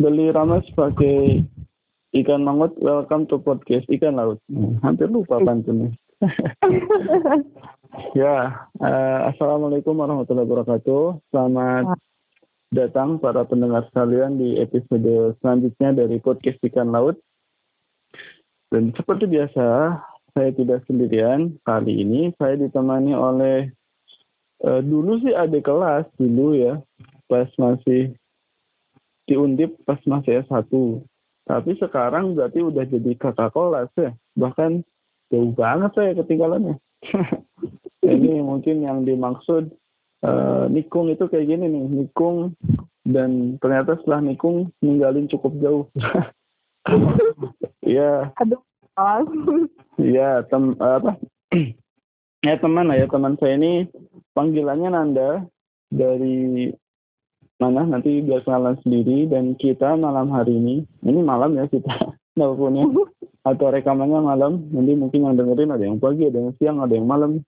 beli rames pakai ikan mangut. Welcome to podcast ikan laut. Hmm, hampir lupa pantunnya. ya, uh, assalamualaikum warahmatullahi wabarakatuh. Selamat datang para pendengar sekalian di episode selanjutnya dari podcast ikan laut. Dan seperti biasa, saya tidak sendirian. Kali ini saya ditemani oleh uh, dulu sih adik kelas dulu ya, pas masih di Undip pas masih S1. Tapi sekarang berarti udah jadi kakak kelas ya. Bahkan jauh banget saya ketinggalannya. Ini mungkin yang dimaksud uh, nikung itu kayak gini nih. Nikung dan ternyata setelah nikung ninggalin cukup jauh. Iya. Aduh. Iya, tem apa? ya teman lah ya teman saya ini panggilannya Nanda dari mana? Nanti biar kenalan sendiri. Dan kita malam hari ini ini malam ya kita teleponnya atau rekamannya malam. Nanti mungkin yang dengerin ada yang pagi ada yang siang ada yang malam.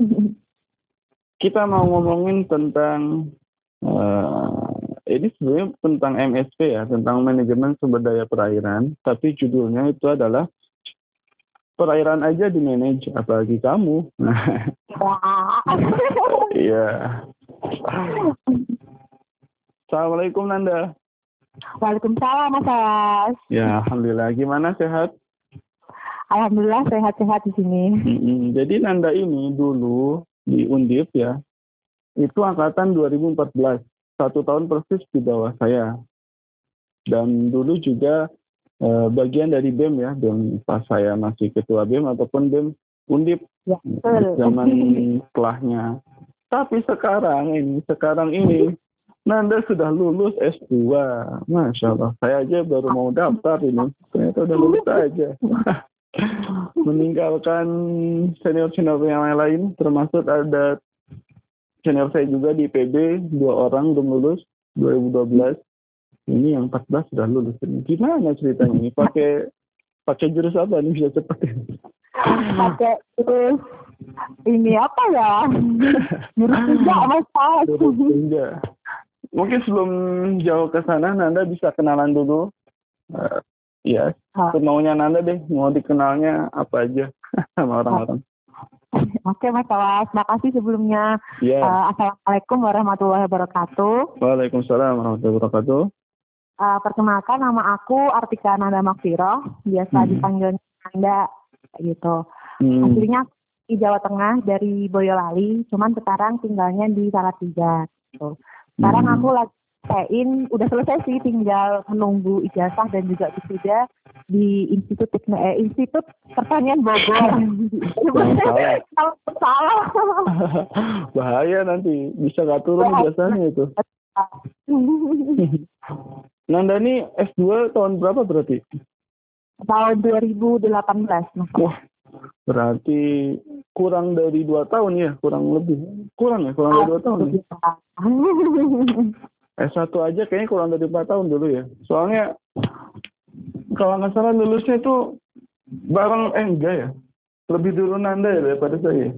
Kita mau ngomongin tentang uh, ini sebenarnya tentang MSP ya tentang manajemen sumber daya perairan. Tapi judulnya itu adalah perairan aja di manage apalagi kamu. Iya Assalamualaikum Nanda. Waalaikumsalam Mas Alas. Ya, alhamdulillah. Gimana sehat? Alhamdulillah sehat-sehat di sini. Mm-hmm. Jadi Nanda ini dulu di Undip ya, itu angkatan 2014, satu tahun persis di bawah saya. Dan dulu juga eh, bagian dari BEM ya, BEM pas saya masih ketua BEM ataupun BEM Undip ya, zaman setelahnya. Tapi sekarang ini, sekarang ini Nanda sudah lulus S2. Masya Allah. Saya aja baru mau daftar ini. Ternyata udah lulus aja. Meninggalkan senior-senior yang lain, termasuk ada senior saya juga di PB, dua orang belum lulus, 2012. Ini yang 14 sudah lulus. Gimana ceritanya ini? Pakai pakai jurus apa nih bisa cepat? Pakai jurus ini apa ya? Jurus tinja, Mas. Jurus mungkin sebelum jauh ke sana Nanda bisa kenalan dulu uh, ya maunya Nanda deh mau dikenalnya apa aja sama orang-orang Oke Mas Awas, makasih sebelumnya. Yeah. Uh, Assalamualaikum warahmatullahi wabarakatuh. Waalaikumsalam warahmatullahi wabarakatuh. Uh, perkenalkan nama aku Artika Nanda Makfiro, biasa hmm. dipanggil Nanda gitu. Hmm. Aslinya di Jawa Tengah dari Boyolali, cuman sekarang tinggalnya di Salatiga. Gitu. Sekarang hmm. aku lagi udah selesai sih tinggal menunggu ijazah dan juga wisuda di Institut Teknik eh, Institut Pertanian Bogor. Kalau salah. Bahaya nanti bisa gak turun ijazahnya itu. Nanda ini S2 tahun berapa berarti? Tahun 2018. Mas. Wah, berarti kurang dari dua tahun ya kurang lebih kurang ya kurang dari dua tahun ya? S1 aja kayaknya kurang dari empat tahun dulu ya soalnya kalau nggak salah lulusnya itu bareng eh enggak ya lebih dulu Nanda ya daripada saya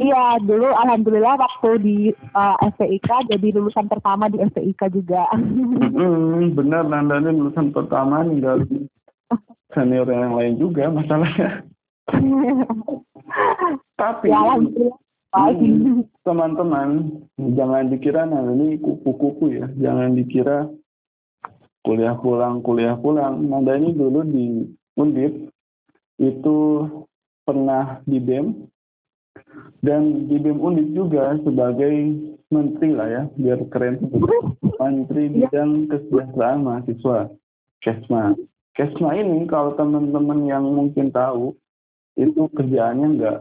Iya, dulu alhamdulillah waktu di uh, SPIK jadi lulusan pertama di SPIK juga. hmm, benar Nanda ini lulusan pertama tinggal senior yang lain juga masalahnya. Tapi ya, teman-teman jangan dikira nah ini kupu-kupu ya, jangan dikira kuliah pulang kuliah pulang. Nanda ini dulu di Undip itu pernah di BEM dan di BEM Undip juga sebagai menteri lah ya, biar keren. Menteri bidang kesejahteraan mahasiswa Kesma. Kesma ini kalau teman-teman yang mungkin tahu itu kerjaannya nggak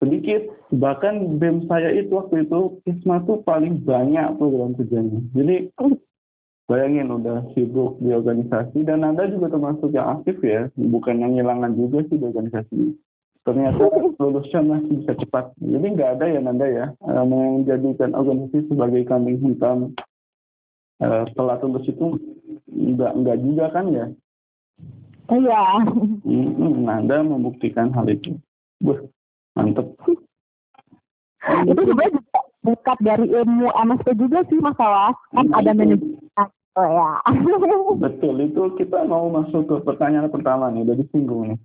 sedikit. Bahkan bem saya itu waktu itu Kisma tuh paling banyak program kerjanya. Jadi bayangin udah sibuk di organisasi dan anda juga termasuk yang aktif ya. Bukan yang ngilangan juga sih di organisasi. Ternyata lulusnya masih bisa cepat. Jadi nggak ada ya Nanda ya eh, menjadikan organisasi sebagai kambing hitam setelah lulus itu nggak nggak juga kan ya Iya. Hmm, Anda membuktikan hal itu. Wah, mantep. itu juga dekat dari ilmu MSP juga sih Mas Awas. Kan hmm, ada manajemen Oh ya. Betul, itu kita mau masuk ke pertanyaan pertama nih, dari singgung nih.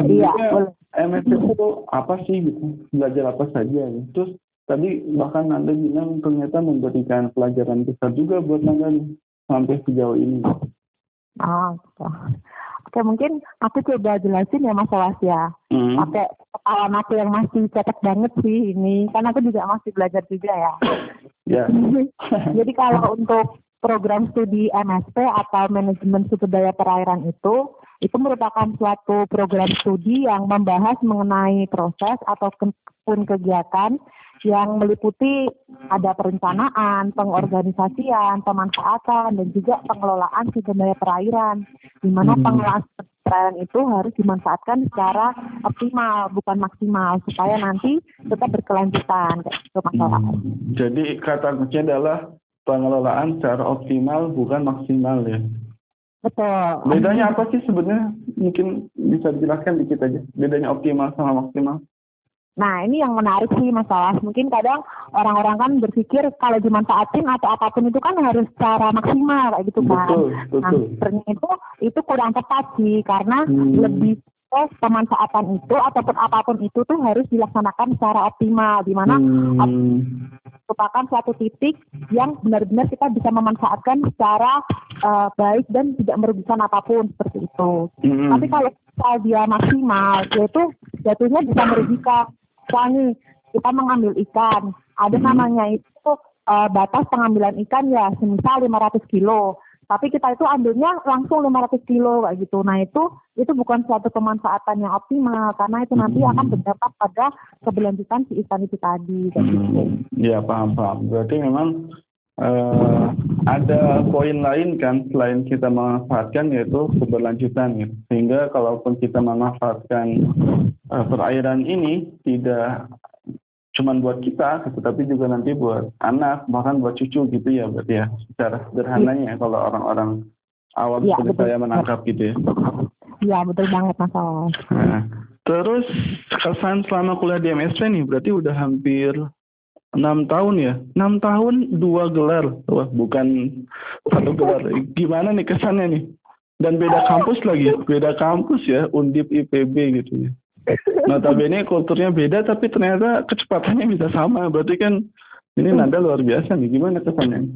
Iya, Sebenarnya MSC itu apa sih gitu? Belajar apa saja gitu. Terus tadi bahkan Anda bilang ternyata memberikan pelajaran besar juga buat Anda nih, sampai sejauh ini. Oh, gitu. Oke, mungkin aku coba jelasin ya Mas Awas ya. Hmm. Pakai kepala aku yang masih cetek banget sih ini. Kan aku juga masih belajar juga ya. Ya. Jadi kalau untuk program studi MSP atau manajemen sumber daya perairan itu itu merupakan suatu program studi yang membahas mengenai proses ataupun kegiatan yang meliputi ada perencanaan, pengorganisasian, pemanfaatan, dan juga pengelolaan sumber daya perairan, di mana hmm. pengelolaan perairan itu harus dimanfaatkan secara optimal, bukan maksimal, supaya nanti tetap berkelanjutan. Gitu, hmm. Jadi kata kunci adalah pengelolaan secara optimal, bukan maksimal ya. Betul. Bedanya apa sih sebenarnya? Mungkin bisa dijelaskan dikit aja. Bedanya optimal sama maksimal. Nah, ini yang menarik sih masalah. Mungkin kadang orang-orang kan berpikir kalau dimanfaatin atau apa pun itu kan harus secara maksimal kayak gitu kan. Betul, betul. Nah, itu itu kurang tepat sih karena hmm. lebih oh, pemanfaatan itu ataupun apa pun itu tuh harus dilaksanakan secara optimal di mana hmm. merupakan suatu titik yang benar-benar kita bisa memanfaatkan secara uh, baik dan tidak merugikan apa pun seperti itu. Hmm. Tapi kalau dia maksimal, itu jatuhnya bisa merugikan misalnya kita mengambil ikan, ada hmm. namanya itu uh, batas pengambilan ikan ya semisal 500 kilo. Tapi kita itu ambilnya langsung 500 kilo kayak gitu. Nah itu itu bukan suatu pemanfaatan yang optimal karena itu nanti hmm. akan berdampak pada keberlanjutan si ikan itu tadi. Gitu. hmm. Ya paham paham. Berarti memang uh, ada poin lain kan selain kita memanfaatkan yaitu keberlanjutan ya. Sehingga kalaupun kita memanfaatkan uh, perairan ini tidak cuma buat kita, tetapi juga nanti buat anak, bahkan buat cucu gitu ya, berarti ya, secara sederhananya ya, kalau orang-orang awam ya, seperti saya menangkap gitu ya. Iya betul banget Mas Nah, terus kesan selama kuliah di MSP nih, berarti udah hampir enam tahun ya, enam tahun dua gelar, wah bukan satu gelar. Gimana nih kesannya nih? Dan beda kampus lagi, beda kampus ya, Undip IPB gitu ya. Notabene kulturnya beda tapi ternyata kecepatannya bisa sama. Berarti kan ini nada luar biasa nih. Gimana kesannya?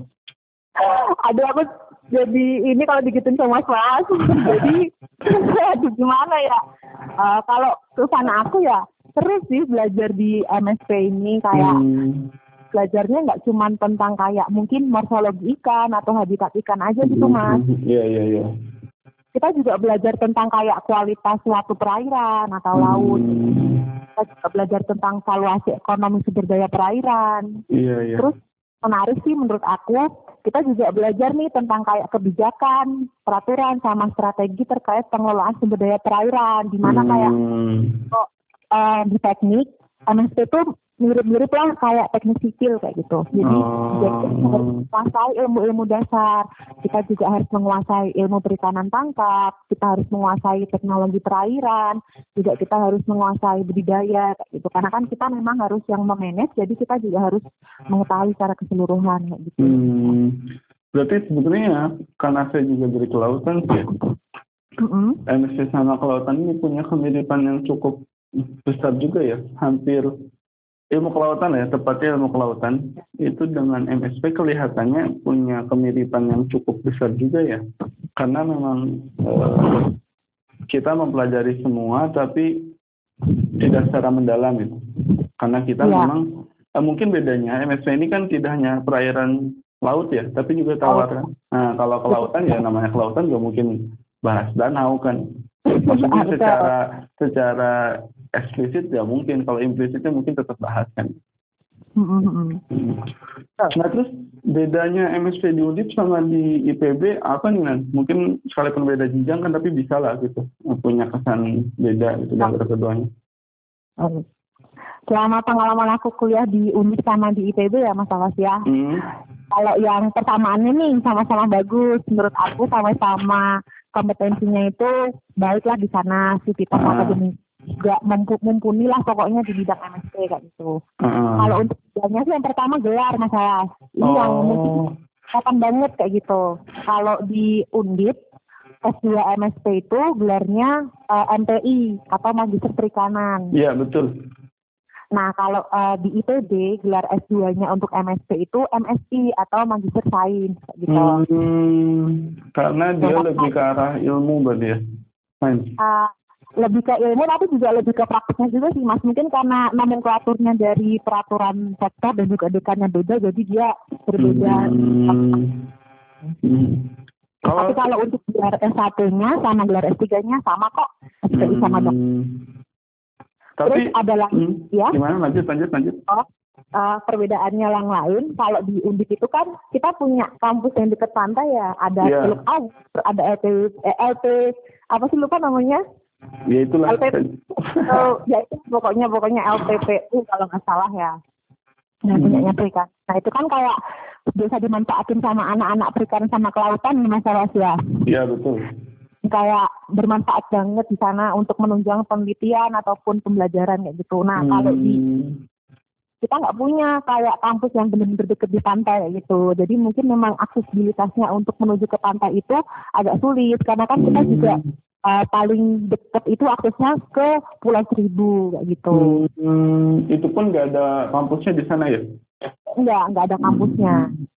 Aduh aku jadi ini kalau digituin sama kelas. jadi aduh gimana ya? Uh, kalau kesan aku ya terus sih belajar di MSP ini kayak hmm. belajarnya nggak cuma tentang kayak mungkin morfologi ikan atau habitat ikan aja gitu mas. Iya iya iya kita juga belajar tentang kayak kualitas suatu perairan atau laut. Hmm. Kita juga belajar tentang valuasi ekonomi sumber daya perairan. Iya, iya. Terus menarik sih menurut aku, kita juga belajar nih tentang kayak kebijakan, peraturan sama strategi terkait pengelolaan sumber daya perairan. Di mana hmm. kayak kok, uh, di teknik MSP itu mirip-mirip lah kayak teknik sipil kayak gitu. Jadi, oh. jadi kita harus menguasai ilmu-ilmu dasar. Kita juga harus menguasai ilmu perikanan tangkap. Kita harus menguasai teknologi perairan. Juga kita harus menguasai budidaya kayak gitu. Karena kan kita memang harus yang memanage. Jadi kita juga harus mengetahui secara keseluruhan kayak gitu. Hmm. Berarti sebetulnya karena saya juga dari kelautan sih. Mm -hmm. MSC sama kelautan ini punya kemiripan yang cukup besar juga ya, hampir ilmu kelautan ya, tepatnya ilmu kelautan, itu dengan MSP kelihatannya punya kemiripan yang cukup besar juga ya. Karena memang eh, kita mempelajari semua tapi tidak secara mendalam itu. Karena kita ya. memang eh, mungkin bedanya MSP ini kan tidak hanya perairan laut ya, tapi juga tawar. Nah, kalau kelautan ya namanya kelautan gak mungkin bahas danau kan. Maksudnya secara secara eksplisit ya mungkin kalau implisitnya mungkin tetap bahas kan mm-hmm. nah terus bedanya MSP di Undip sama di IPB apa nih Nan? mungkin sekalipun beda jenjang kan tapi bisa lah gitu punya kesan beda gitu dari keduanya selama pengalaman aku kuliah di Undip sama di IPB ya Mas Awas ya mm. kalau yang persamaannya nih sama-sama bagus menurut aku sama-sama kompetensinya itu baiklah di sana sivitas ah. akademik juga mumpuni lah pokoknya di bidang MSc kayak gitu. Uh. Kalau untuk bidangnya sih yang pertama gelar mas saya. Ini oh. yang mungkin kapan banget kayak gitu. kalau di Undip S2 MSP itu gelarnya uh, eh, MPI atau Magister Perikanan. Iya, betul. Nah, kalau uh, di IPB gelar S2-nya untuk MSP itu MSI atau Magister Sains gitu. Hmm, karena dia nah, lebih ke arah ilmu berarti ya. Uh, lebih ke ilmu tapi juga lebih ke prakteknya juga sih Mas. Mungkin karena nomenklaturnya dari peraturan sektor dan juga dekannya beda jadi dia berbeda. Hmm. Hmm. Tapi kalau untuk gelar S1-nya sama gelar S3-nya sama kok. SPI hmm. sama dok. Tapi, Terus ada lagi, hmm, ya. Gimana? Lanjut, lanjut, lanjut. Oh, uh, perbedaannya yang lain, kalau di Undip itu kan kita punya kampus yang dekat pantai ya, ada yeah. Teluk ada LP, eh, LP, apa sih lupa namanya? Ya itulah. LP, oh, ya itu pokoknya pokoknya LPPU kalau nggak salah ya. Yang hmm. punyanya perikanan. Nah itu kan kayak bisa dimanfaatin sama anak-anak perikanan sama kelautan nih Mas ya. Iya betul kayak bermanfaat banget di sana untuk menunjang penelitian ataupun pembelajaran kayak gitu. Nah hmm. kalau di kita nggak punya kayak kampus yang benar-benar deket di pantai gitu. Jadi mungkin memang aksesibilitasnya untuk menuju ke pantai itu agak sulit karena kan kita juga uh, paling deket itu aksesnya ke Pulau Seribu kayak gitu. Hmm, itu pun nggak ada kampusnya di sana ya? Enggak, nggak ada kampusnya.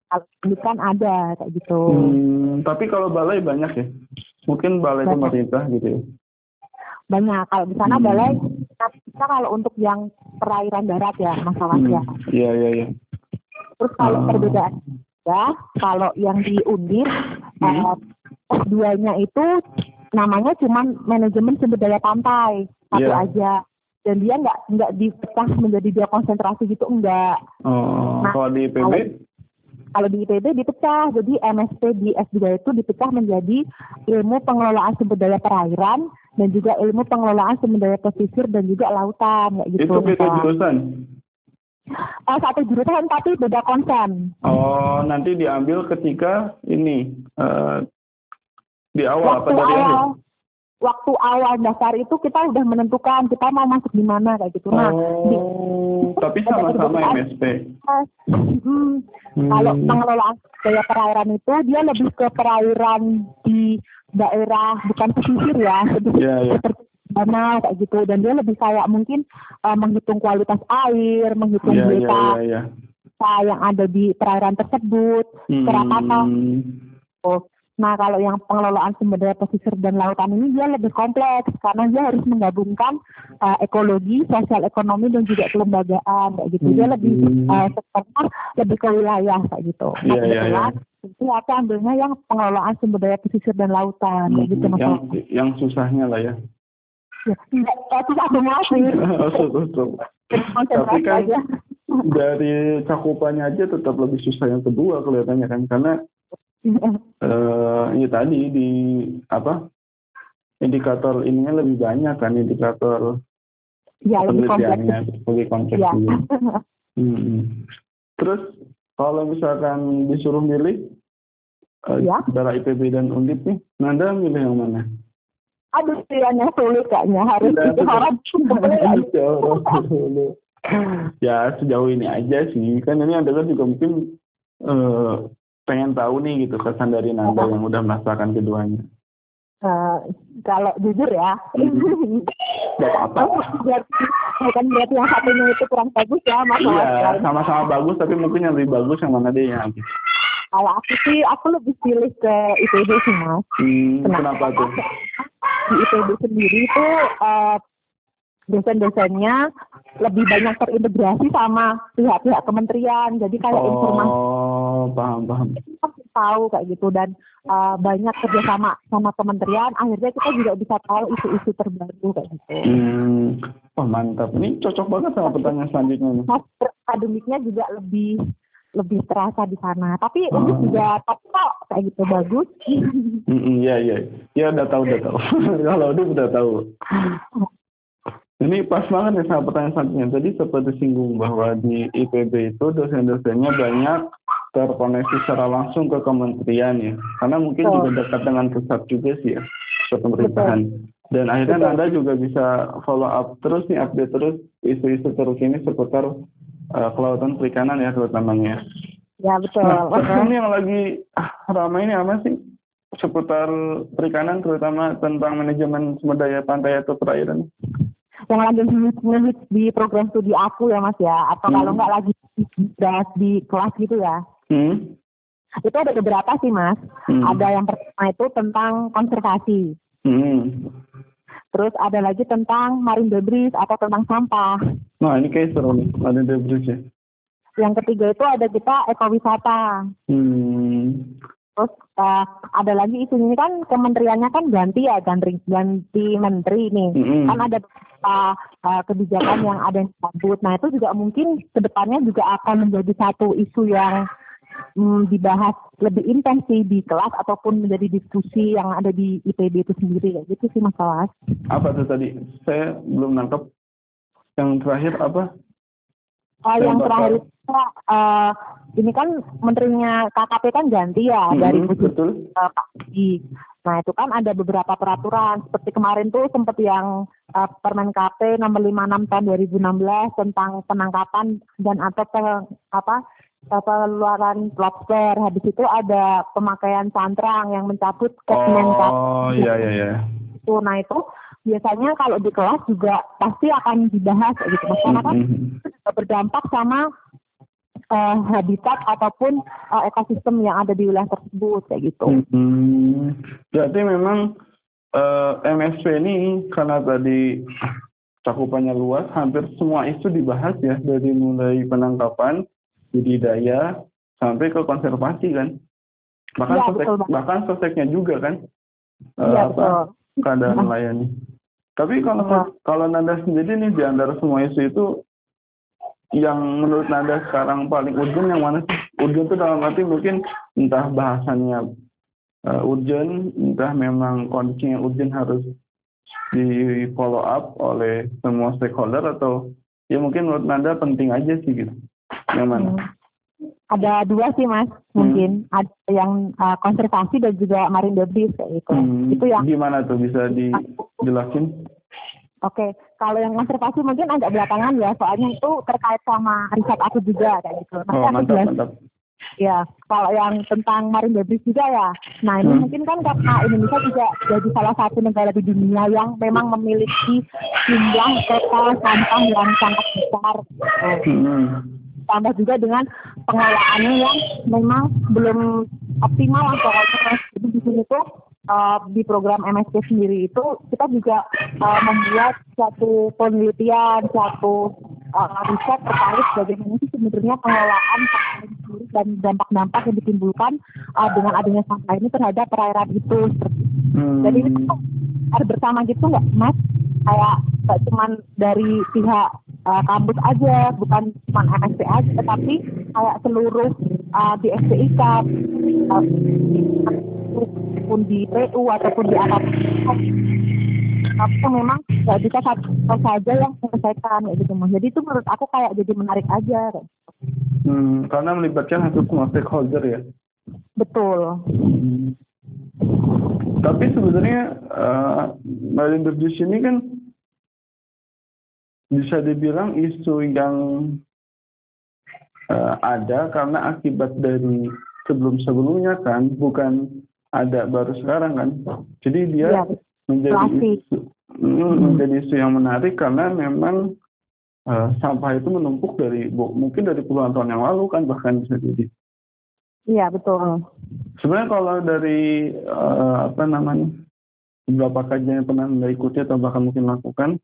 Kalau ini kan ada kayak gitu. Hmm, tapi kalau balai banyak ya? Mungkin balai banyak. pemerintah gitu ya? Banyak. Kalau di sana hmm. balai, kita kalau untuk yang perairan darat ya masalahnya. Hmm. Iya, iya, iya. Terus kalau hmm. perbedaan ya, kalau yang di Undip, hmm. eh, S2-nya itu namanya cuma manajemen sumber daya pantai satu yeah. aja dan dia nggak nggak dipecah menjadi dua konsentrasi gitu enggak. Oh, nah, kalau di IPB? Kalau di IPB dipecah, jadi MSP di S2 itu dipecah menjadi ilmu pengelolaan sumber daya perairan dan juga ilmu pengelolaan sumber daya pesisir dan juga lautan, kayak gitu. Itu beda jurusan? Oh, satu jurusan tapi beda konsen. Oh, nanti diambil ketika ini uh, di awal Waktu apa dari awal, akhir? waktu awal daftar itu kita udah menentukan kita mau masuk di mana kayak gitu. Nah, oh, di, tapi sama-sama MSP. Hmm, hmm. Kalau pengelolaan daya perairan itu dia lebih ke perairan di daerah bukan pesisir ya, yeah, yeah. seperti danau kayak gitu dan dia lebih kayak mungkin uh, menghitung kualitas air, menghitung yeah, biota yeah, yeah, yeah. yang ada di perairan tersebut, hmm. kerapatan. Oh Nah, kalau yang pengelolaan sumber daya pesisir dan lautan ini dia lebih kompleks karena dia harus menggabungkan uh, ekologi, sosial ekonomi dan juga kelembagaan kayak gitu. Dia lebih uh, lebih ke wilayah kayak gitu. Iya, iya, iya. Itu aku ambilnya yang pengelolaan sumber daya pesisir dan lautan kayak gitu. Yang, yang susahnya lah ya. Ya, enggak, susah semua sih. Tapi kan aja. dari cakupannya aja tetap lebih susah yang kedua kelihatannya kan karena uh, ini tadi di apa indikator ininya lebih banyak kan indikator ya, penelitiannya lebih kompleks ya. hmm. Terus kalau misalkan disuruh milih uh, ya. antara IPB dan Undip nih, Nanda milih yang mana? Aduh, pilihannya sulit kayaknya harus itu harap ya sejauh ini aja sih kan ini adalah juga mungkin uh, pengen tahu nih gitu kesan dari Nanda yang udah merasakan keduanya. Uh, kalau jujur ya, Gak apa-apa. bukan berarti yang satunya itu kurang bagus ya, mas. Iya, sama-sama bagus, tapi mungkin yang lebih bagus yang mana deh yang Kalau aku sih, aku lebih pilih ke IPB sih mas. Hmm, kenapa, kenapa tuh? Di IPB sendiri itu uh, dosen-dosennya lebih banyak terintegrasi sama pihak-pihak kementerian. Jadi kayak oh, informasi paham paham. tahu kayak gitu dan uh, banyak kerjasama sama kementerian. Akhirnya kita juga bisa tahu isu-isu terbaru kayak gitu. Hmm, oh, mantap. Ini cocok banget sama pertanyaan selanjutnya. Mas akademiknya juga lebih lebih terasa di sana. Tapi oh. untuk juga top kok kayak gitu bagus. Iya iya. Ya udah tahu udah tahu. Kalau udah udah tahu. Ini pas banget ya sama pertanyaan selanjutnya. Tadi seperti singgung bahwa di IPB itu dosen-dosennya banyak terkoneksi secara langsung ke kementerian ya. Karena mungkin oh. juga dekat dengan pusat juga sih ya, ke pemerintahan. Dan akhirnya Betul. Nanda juga bisa follow up terus nih, update terus isu-isu terkini seputar uh, kelautan perikanan ya terutamanya. Ya betul. Nah, terus ini yang lagi ah, ramai ini apa sih? Seputar perikanan terutama tentang manajemen sumber daya pantai atau perairan. Yang lagi ngehits di program studi aku ya mas ya, atau kalau Hmm. nggak lagi bahas di kelas gitu ya. Hmm. Itu ada beberapa sih mas. Hmm. Ada yang pertama itu tentang konservasi. Hmm. Terus ada lagi tentang marine debris atau tentang sampah. Nah ini kayak seru nih, ada debris ya. Yang ketiga itu ada kita ekowisata. Hmm. Terus eh, ada lagi isunya kan kementeriannya kan ganti ya, ganti, ganti menteri nih. Mm-mm. Kan ada beberapa eh, kebijakan yang ada yang disambut. Nah itu juga mungkin ke depannya juga akan menjadi satu isu yang mm, dibahas lebih intens sih di kelas ataupun menjadi diskusi yang ada di IPB itu sendiri kayak gitu sih masalah. Apa tuh tadi? Saya belum nangkep. Yang terakhir apa? Eh, yang Yang terakhir eh, ini kan menterinya KKP kan ganti ya dari Mm-mm, posisi betul. eh, Pak Budi. Nah itu kan ada beberapa peraturan seperti kemarin tuh sempat yang eh, Permen KP nomor 56 tahun 2016 tentang penangkapan dan atau pe- apa pengeluaran lobster. Habis itu ada pemakaian cantrang yang mencabut Kemenkat Oh iya iya iya. itu. Nah itu biasanya kalau di kelas juga pasti akan dibahas gitu. Karena kan itu juga berdampak sama eh, habitat ataupun eh, ekosistem yang ada di wilayah tersebut kayak gitu. Hmm, berarti memang eh, MSP ini karena tadi cakupannya luas, hampir semua isu dibahas ya dari mulai penangkapan, budidaya sampai ke konservasi kan. Bahkan Iya, sosek, betul, bahkan soseknya juga kan. Iya apa, betul. keadaan nelayan. Tapi kalau Betul. kalau Nanda sendiri nih di antara semua isu itu yang menurut Nanda sekarang paling urgent yang mana sih? Urgent itu dalam arti mungkin entah bahasannya uh, urgent, entah memang kondisinya urgent harus di follow up oleh semua stakeholder atau ya mungkin menurut Nanda penting aja sih gitu. Yang mana? Hmm. Ada dua sih mas, mungkin ada yang uh, konservasi dan juga marine debris kayak gitu. Hmm, Itu yang gimana tuh bisa dijelasin? Oke, kalau yang konservasi mungkin agak belakangan ya, soalnya itu terkait sama riset aku juga kayak gitu. Nanti Oh aku mantap mantap. Ya, kalau yang tentang marine debris juga ya. Nah ini Hmm. mungkin kan karena Indonesia juga jadi salah satu negara di dunia yang memang memiliki jumlah total sampah yang sangat besar. Hmm. Tambah juga dengan pengelolaannya yang memang belum optimal lah pokoknya. Jadi di sini tuh eh, di program MSP sendiri itu kita juga eh, membuat suatu penelitian, suatu eh, riset terkait bagaimana sih sebenarnya pengelolaan sampah dan dampak-dampak yang ditimbulkan eh, dengan adanya sampah ini terhadap perairan itu. Seperti Hmm. jadi itu harus bersama gitu nggak mas? Kayak nggak cuman dari pihak uh, kampus aja, bukan cuma MSP aja, tetapi kayak seluruh uh, di SPIK, uh, ataupun di PU ataupun di apa pun. Tapi memang nggak bisa satu saja yang menyelesaikan kayak gitu mas. Jadi itu menurut aku kayak jadi menarik aja. kayak. Hmm, karena melibatkan hampir semua stakeholder ya. Betul. Hmm. Tapi sebenarnya uh, marine debris ini kan bisa dibilang isu yang uh, ada karena akibat dari sebelum-sebelumnya kan, bukan ada baru sekarang kan. Jadi dia Iya, menjadi klasik. isu, Hmm, menjadi isu yang menarik karena memang uh, sampah itu menumpuk dari bu- mungkin dari puluhan tahun yang lalu kan bahkan bisa jadi. Iya betul. Sebenarnya kalau dari eh, apa namanya beberapa kajian yang pernah anda ikuti atau bahkan mungkin lakukan,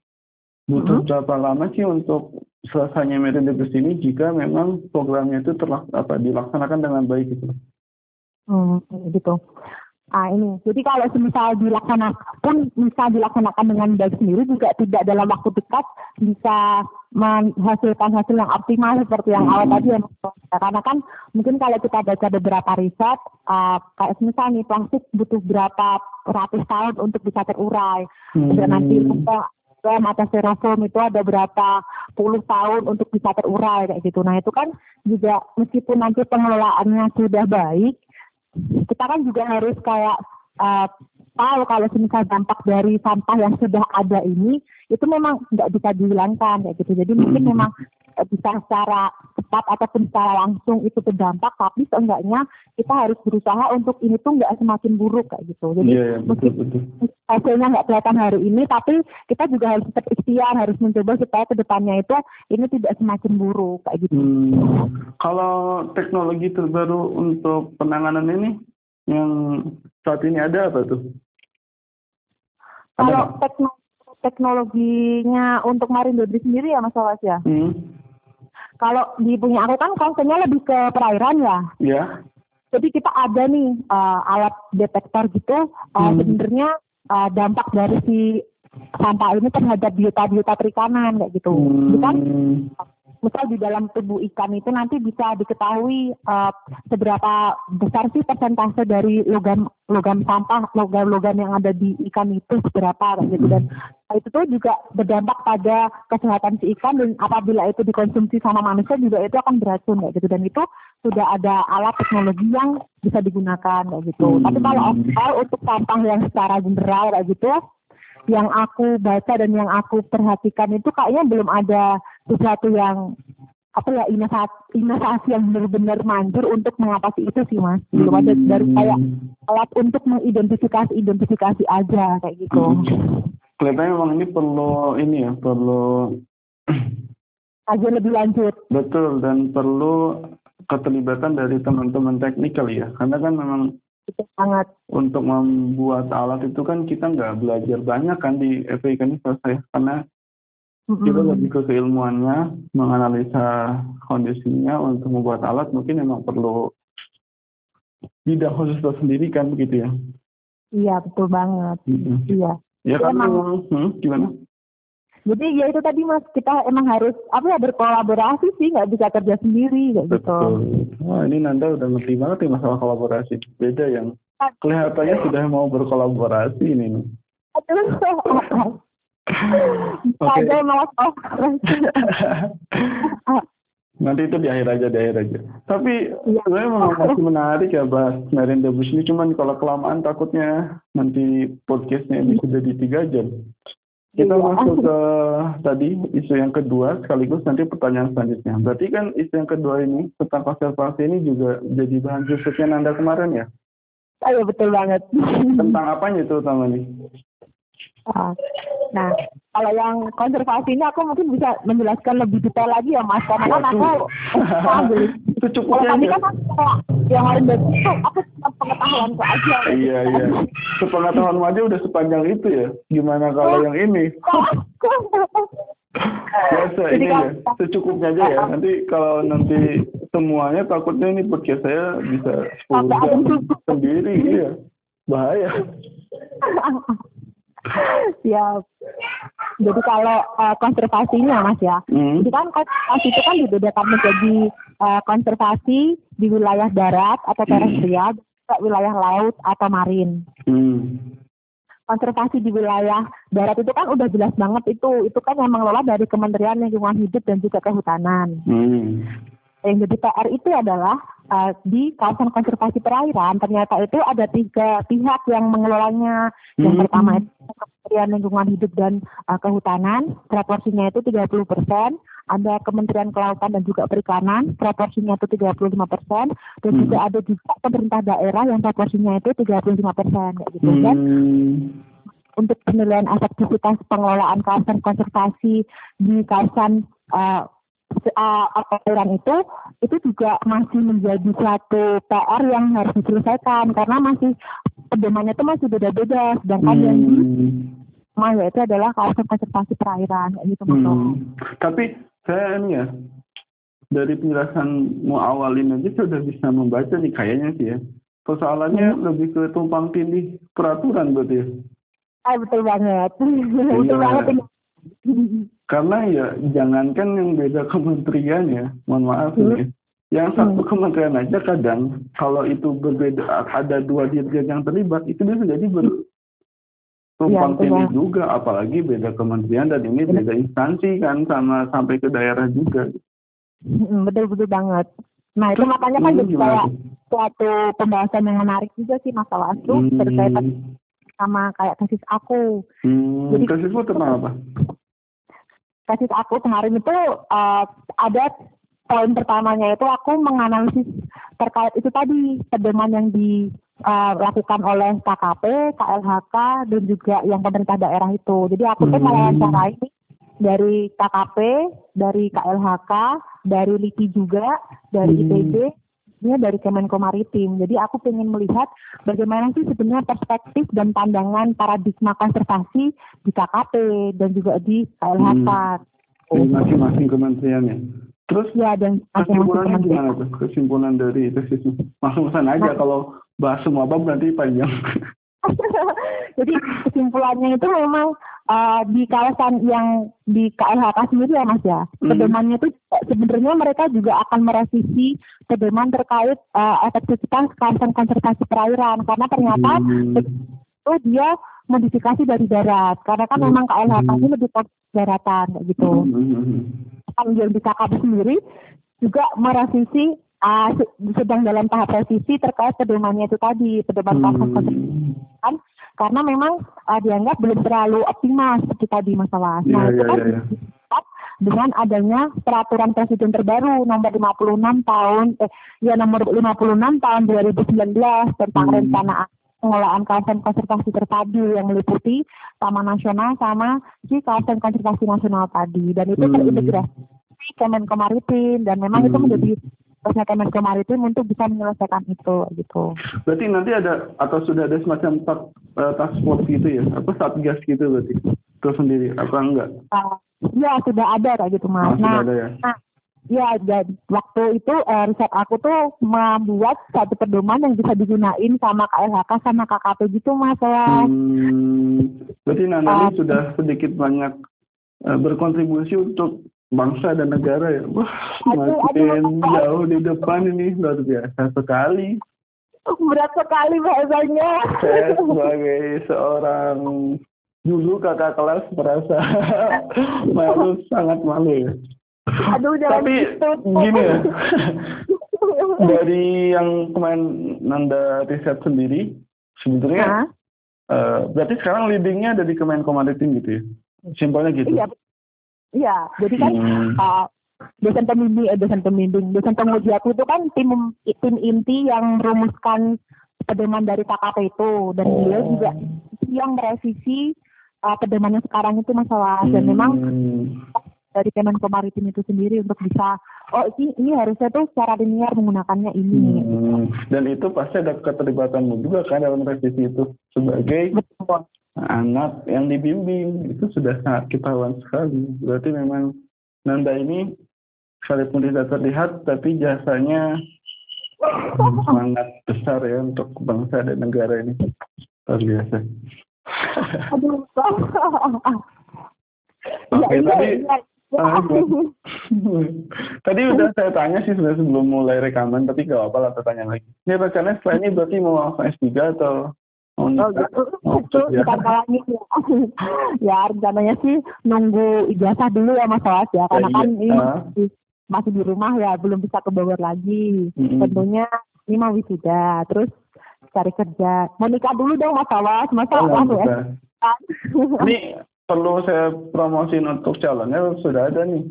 butuh Mhm. berapa lama sih untuk selesainya debris ini jika memang programnya itu terlak, apa dilaksanakan dengan baik gitu. Hmm, gitu. Ah ini, jadi kalau semisal dilaksanakan pun bisa dilaksanakan dengan baik sendiri juga tidak dalam waktu dekat bisa menghasilkan hasil yang optimal seperti yang awal tadi ya. Mas. Karena kan mungkin kalau kita baca beberapa riset, ah, kayak semisal nih plastik butuh berapa ratus tahun untuk bisa terurai. Dan nanti kita gram atau styrofoam itu ada berapa puluh tahun untuk bisa terurai kayak gitu. Nah itu kan juga meskipun nanti pengelolaannya sudah baik, kita kan juga harus kayak uh, tahu kalau semisal dampak dari sampah yang sudah ada ini itu memang nggak bisa dihilangkan kayak gitu. Jadi mungkin memang uh, bisa secara cepat ataupun secara langsung itu berdampak, tapi seenggaknya kita harus berusaha untuk ini tuh nggak semakin buruk kayak gitu. Jadi yeah, yeah, betul, betul. hasilnya nggak kelihatan hari ini, tapi kita juga harus tetap ikhtiar, harus mencoba supaya ke depannya itu ini tidak semakin buruk kayak gitu. Hmm. Kalau teknologi terbaru untuk penanganan ini yang saat ini ada apa tuh? Kalau teknologi teknologinya untuk Marin Dodri sendiri ya Mas Awas ya? Hmm. Kalau di punya aku kan konsennya lebih ke perairan ya. Iya. Yeah. Jadi kita ada nih uh, alat detektor gitu, uh, hmm. sebenarnya uh, dampak dari si sampah ini terhadap biota-biota perikanan kayak gitu. Hmm. Bukan misal di dalam tubuh ikan itu nanti bisa diketahui uh, seberapa besar sih persentase dari logam logam sampah logam-logam yang ada di ikan itu seberapa gitu dan itu tuh juga berdampak pada kesehatan si ikan dan apabila itu dikonsumsi sama manusia juga itu akan beracun kayak gitu dan itu sudah ada alat teknologi yang bisa digunakan kayak gitu. Hmm. Tapi kalau overall untuk sampah yang secara general kayak gitu yang aku baca dan yang aku perhatikan itu kayaknya belum ada sesuatu yang apa ya inovasi, inovasi yang benar-benar manjur untuk mengatasi itu sih mas. Belum ada dari kayak alat untuk mengidentifikasi identifikasi aja kayak gitu. Kelihatannya memang ini perlu ini ya perlu aja lebih lanjut. Betul dan perlu keterlibatan dari teman-teman teknikal ya. Karena kan memang itu sangat. untuk membuat alat itu kan kita nggak belajar banyak kan di FIK ini selesai karena Mm-hmm. Kita lebih ke keilmuannya, menganalisa kondisinya untuk membuat alat mungkin memang perlu bidang khusus tersendiri kan begitu ya? Iya betul banget. Mm-hmm. Iya. Ya kan memang, hmm, gimana? Jadi ya itu tadi mas kita emang harus apa ya berkolaborasi sih nggak bisa kerja sendiri kayak gitu. Wah ini Nanda udah ngerti banget nih masalah kolaborasi. Beda yang kelihatannya sudah mau berkolaborasi ini Ada malah Nanti itu di akhir aja, di akhir aja. Tapi ya. sebenarnya memang masih menarik ya bahas Merin Debus ini. Cuman kalau kelamaan takutnya nanti podcastnya ini sudah di tiga jam. Kita ya. masuk ke tadi isu yang kedua sekaligus nanti pertanyaan selanjutnya. Berarti kan isu yang kedua ini tentang konservasi ini juga jadi bahan risetnya Nanda kemarin ya? Iya betul banget. Tentang apa itu utama nih? Ah, nah, kalau yang konservasi ini aku mungkin bisa menjelaskan lebih detail lagi ya Mas, karena kan aku beli. Itu cukup ya. Tadi kan yang lain dari itu aku pengetahuan aja. Iya iya. Sepengetahuan aja udah sepanjang itu ya. Gimana kalau yang ini? Biasa ini ya, secukupnya aja ya. Nanti kalau nanti semuanya takutnya ini podcast saya bisa 10 jam sendiri, iya. Bahaya. Siap. Jadi kalau uh, konservasinya Mas ya, hmm. jadi kan konservasi itu kan dibedakan menjadi uh, konservasi di wilayah darat atau terestrial, hmm. wilayah laut atau marin. Hmm. Konservasi di wilayah darat itu kan udah jelas banget itu, itu kan yang mengelola dari Kementerian Lingkungan Hidup dan juga Kehutanan. Hmm. Yang jadi PR itu adalah uh, di kawasan konservasi perairan ternyata itu ada tiga pihak yang mengelolanya. Yang hmm. pertama itu Kementerian Lingkungan Hidup dan uh, Kehutanan, proporsinya itu 30 persen. Ada Kementerian Kelautan dan juga Perikanan, proporsinya itu 35 persen. Dan hmm. juga ada juga pemerintah daerah yang proporsinya itu 35 persen. Gitu. Hmm. Dan untuk penilaian efektivitas pengelolaan kawasan konservasi di kawasan uh, aturan itu itu juga masih menjadi suatu PR yang harus diselesaikan karena masih pedomannya itu masih beda-beda sedangkan hmm. yang di Maya itu adalah kawasan konservasi perairan gitu hmm. Tapi saya ini ya dari penjelasanmu awal ini aja sudah bisa membaca nih kayaknya sih ya. Persoalannya hmm. lebih ke tumpang tindih peraturan berarti ya. Ah, betul banget. betul iya. banget. Karena ya jangankan yang beda kementerian ya, mohon maaf hmm. nih. Yang satu hmm. kementerian aja kadang kalau itu berbeda ada dua dirjen yang terlibat itu bisa jadi ber tumpang ya, juga apalagi beda kementerian dan ini beda instansi kan sama sampai ke daerah juga. Hmm, betul betul banget. Nah itu makanya kan jadi kayak suatu pembahasan yang menarik juga sih masalah itu hmm. terkait sama kayak kasus aku. Hmm, jadi kasusmu tentang apa? Kasus aku kemarin itu uh, ada poin pertamanya itu aku menganalisis terkait itu tadi pedoman yang dilakukan uh, oleh KKP, KLHK dan juga yang pemerintah daerah itu. Jadi aku tuh hmm. ini dari KKP, dari KLHK, dari LIPI juga, dari hmm. IPB, ini dari Kemenko Maritim. Jadi aku ingin melihat bagaimana sih sebenarnya perspektif dan pandangan paradigma konservasi di KKP dan juga di KLHK. Hmm. Masing-masing kementerian ya. Terus ya dan kesimpulannya gimana tuh? Kesimpulan dari tesis langsung sana aja nah. kalau bahas semua bab nanti panjang. Jadi kesimpulannya itu memang uh, di kawasan yang di KLHK sendiri ya Mas ya. Hmm. Pedomannya itu sebenarnya mereka juga akan merevisi pedoman terkait uh, efektivitas kawasan konservasi perairan karena ternyata hmm. itu dia modifikasi dari darat karena kan hmm. memang KLHK ini lebih daratan gitu. Hmm yang di KKP sendiri juga merevisi uh, sedang dalam tahap revisi terkait pedomannya itu tadi pedoman hmm. kan karena memang uh, dianggap belum terlalu optimal seperti tadi masalah. Yeah, nah, yeah, itu kan yeah, yeah. dengan adanya peraturan presiden terbaru nomor 56 tahun eh ya nomor 56 tahun 2019 tentang hmm. rencana pengelolaan kawasan konservasi terpadu yang meliputi Taman Nasional sama si kawasan konservasi nasional tadi dan itu hmm. terintegrasi Kemenko Maritim dan memang hmm. itu menjadi tugasnya Kemenko Maritim untuk bisa menyelesaikan itu gitu. Berarti nanti ada atau sudah ada semacam tak, uh, task force gitu ya? Apa satgas gitu berarti? Itu sendiri apa enggak? Uh, ya sudah ada kayak gitu mas. Nah, sudah ada ya? nah Ya, dan waktu itu uh, riset aku tuh membuat satu pedoman yang bisa digunain sama KLHK sama KKP gitu mas ya. Hmm, berarti Nana uh, sudah sedikit banyak uh, berkontribusi untuk bangsa dan negara ya. Wah, makin jauh di depan ini luar biasa sekali. Berat sekali bahasanya. Saya sebagai seorang dulu kakak kelas merasa malu sangat malu ya. Aduh, Tapi gitu. gini ya, dari yang kemarin Nanda riset sendiri, sebetulnya uh, berarti sekarang leadingnya ada di Kemenko Maritim gitu ya? Simpelnya gitu? Iya, iya. jadi kan hmm. uh, dosen pembimbing, eh, dosen pembimbing, dosen penguji aku itu kan tim tim inti yang merumuskan pedoman dari KKP itu dan oh. dia juga yang merevisi uh, pedoman yang sekarang itu masalah hmm. dan memang dari Kemenko Maritim itu sendiri untuk bisa oh ini ini harusnya tuh secara linear menggunakannya ini. Hmm. Dan itu pasti ada keterlibatanmu juga kan dalam revisi itu sebagai Betul. Anak yang dibimbing itu sudah sangat ketahuan sekali. Berarti memang Nanda ini sekalipun tidak terlihat tapi jasanya sangat besar ya untuk bangsa dan negara ini luar biasa. Aduh, Oke, okay, ya, tadi ya, Ah, Tadi udah saya tanya sih sebenarnya sebelum mulai rekaman, tapi gak apa-apa lah tanya lagi. Ini rencananya setelah ini berarti mau langsung S3 atau? Oh, gitu. Mau itu lagi ya. ya rencananya sih nunggu ijazah dulu ya Mas Wawas ya, karena ya, kan iya. ini masih, masih di rumah ya, belum bisa ke Bogor lagi. Mm-hmm. Tentunya ini mau wisuda, terus cari kerja. Mau nikah dulu dong Mas masa oh, langsung S3? Ini perlu saya promosiin untuk calonnya sudah ada nih.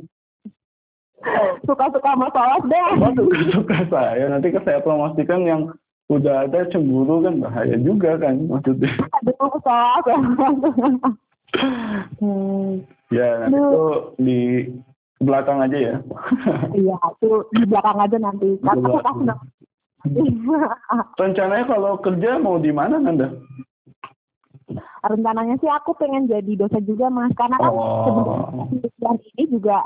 Suka-suka masalah deh. Oh, suka-suka saya. Nanti saya promosikan yang udah ada cemburu kan bahaya juga kan maksudnya. Aduh, salah. hmm. Ya, nanti itu di belakang aja ya. iya, itu di belakang aja nanti. Rencananya kalau kerja mau di mana Anda? rencananya sih aku pengen jadi dosen juga mas karena kan oh. sebenarnya ini juga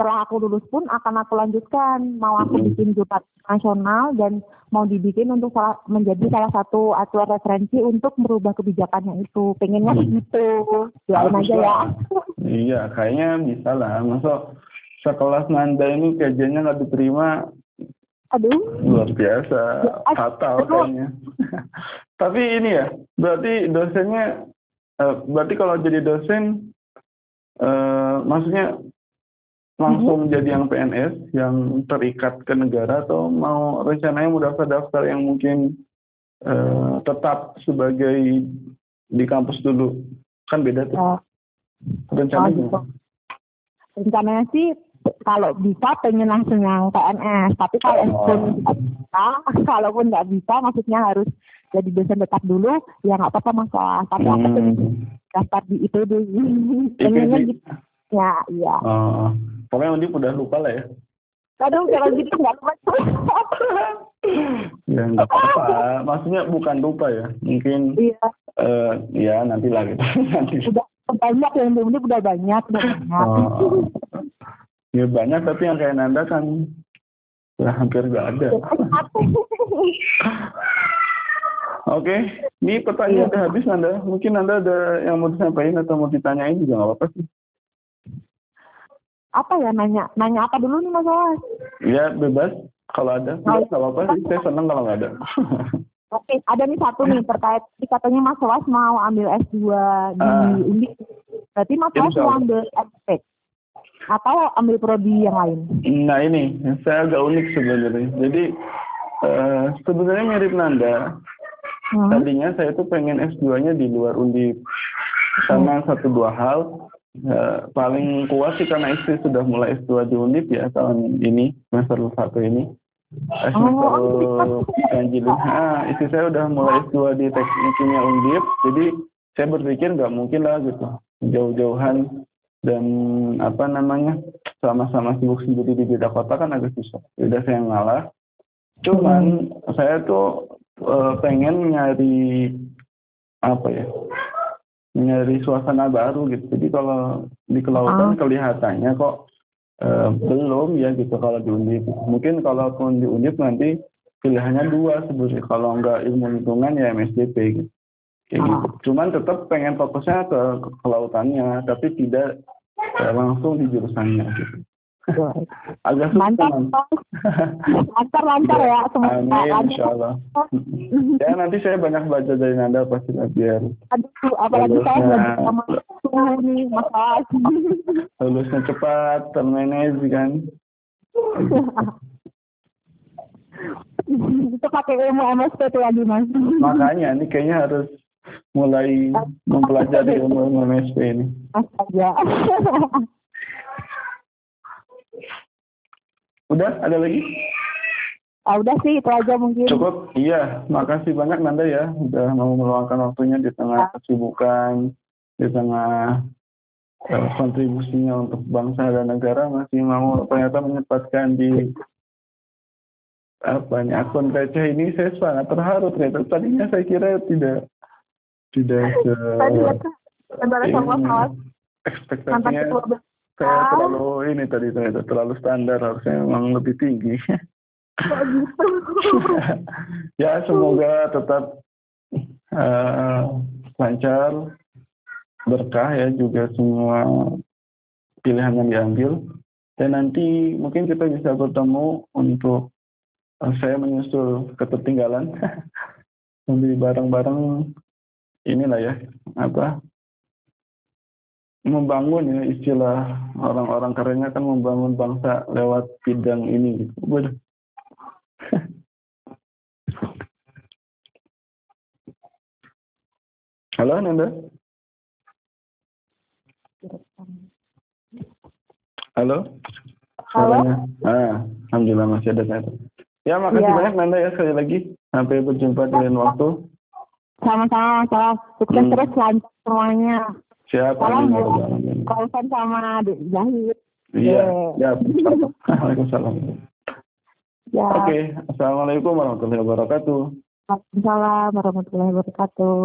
setelah aku lulus pun akan aku lanjutkan. Mau aku bikin jurnal nasional dan mau dibikin untuk salah, menjadi salah satu acuan referensi untuk merubah kebijakannya itu. Pengennya hmm. gitu doain aja ya. iya kayaknya bisa lah. Masuk sekelas Nanda ini kerjanya nggak diterima? Aduh. Luar biasa. Ya, fatal kayaknya. Tapi ini ya, berarti dosennya Uh, berarti kalau jadi dosen, uh, maksudnya langsung mm-hmm. jadi yang PNS yang terikat ke negara atau mau rencananya mau daftar-daftar yang mungkin uh, tetap sebagai di kampus dulu kan beda tuh. Uh, rencananya uh, rencananya sih kalau bisa pengen langsung yang PNS tapi kalau oh. pun bisa kalaupun nggak bisa maksudnya harus jadi dosen tetap dulu ya nggak apa-apa masalah tapi hmm. aku pengen daftar di itu dulu pengennya gitu ya iya oh. pokoknya Undip udah lupa lah ya Aduh, kalau gitu nggak lupa. ya nggak apa-apa. Maksudnya bukan lupa ya. Mungkin iya. Uh, ya nanti lah gitu. nanti. Udah banyak yang belum udah banyak. Udah banyak. Oh. Ya banyak tapi yang kayak Nanda kan ya, hampir nggak ada. Oke, ini pertanyaan udah habis Nanda. Mungkin Nanda ada yang mau disampaikan atau mau ditanyain juga nggak apa-apa sih apa ya nanya nanya apa dulu nih masalah ya bebas kalau ada nggak oh, apa apa sih saya seneng kalau nggak ada Oke, ada nih satu nih terkait katanya Mas Was mau ambil S2 di uh, Undip. Berarti Mas Was mau ambil SP atau ambil prodi yang lain? Nah ini, saya agak unik sebenarnya. Jadi uh, sebenarnya mirip Nanda. Hmm. Tadinya saya tuh pengen S2-nya di luar Undip. Karena hmm. satu dua hal, Ya, paling kuat sih karena istri sudah mulai S2 di Undip ya tahun ini semester satu ini. Eh, semester oh, ganjilin. Ah, istri saya udah mulai S2 di teknik kimia Undip, jadi saya berpikir nggak mungkin lah gitu jauh-jauhan dan apa namanya sama-sama sibuk sendiri di beda kota kan agak susah. Udah saya ngalah. Cuman hmm. saya tuh uh, pengen nyari apa ya nyari suasana baru gitu. Jadi kalau di kelautan ah. kelihatannya kok uh, belum ya gitu kalau di Undip. Mungkin kalaupun di Undip nanti pilihannya dua sebenarnya. Kalau nggak ilmu lingkungan ya MSDP gitu. Kayak gitu. Ah. Cuman tetap pengen fokusnya ke, ke kelautannya, tapi tidak uh, langsung di jurusannya gitu. Agak mantap, lancar lancar ya semoga. Amin, insya Allah. ya nanti saya banyak baca dari Nanda pasti biar. Aduh, apalagi saya belajar sama nih, mas Lulusnya cepat, termanage kan. Itu pakai ilmu MSP tuh lagi mas. Makanya ini kayaknya harus mulai mempelajari ilmu MSP ini. Astaga. Udah, ada lagi? Ah, udah sih, itu aja mungkin. Cukup, iya. Makasih banyak Nanda ya, udah mau meluangkan waktunya di tengah ya. kesibukan, di tengah uh, kontribusinya untuk bangsa dan negara masih mau ternyata menyempatkan di apa nih akun receh ini saya sangat terharu ternyata tadinya saya kira tidak tidak se ekspektasinya saya terlalu ini tadi ternyata terlalu standar harusnya memang lebih tinggi. ya semoga tetap uh, lancar berkah ya juga semua pilihan yang diambil. Dan nanti mungkin kita bisa bertemu untuk uh, saya menyusul ketertinggalan. Membeli barang-barang inilah ya apa membangun ya istilah orang-orang kerennya kan membangun bangsa lewat bidang ini gitu. Waduh. Halo Nanda. Halo. Halo. Ah, alhamdulillah masih ada saya. Ya makasih ya. banyak Nanda ya sekali lagi. Sampai berjumpa di lain waktu. Sama-sama, salam. Sukses hmm. terus lancar semuanya. Siap. Salam Kausan sama adik Zahid. Iya, ya. Waalaikumsalam. Ya. Oke, okay. Assalamualaikum warahmatullahi wabarakatuh. Waalaikumsalam warahmatullahi wabarakatuh.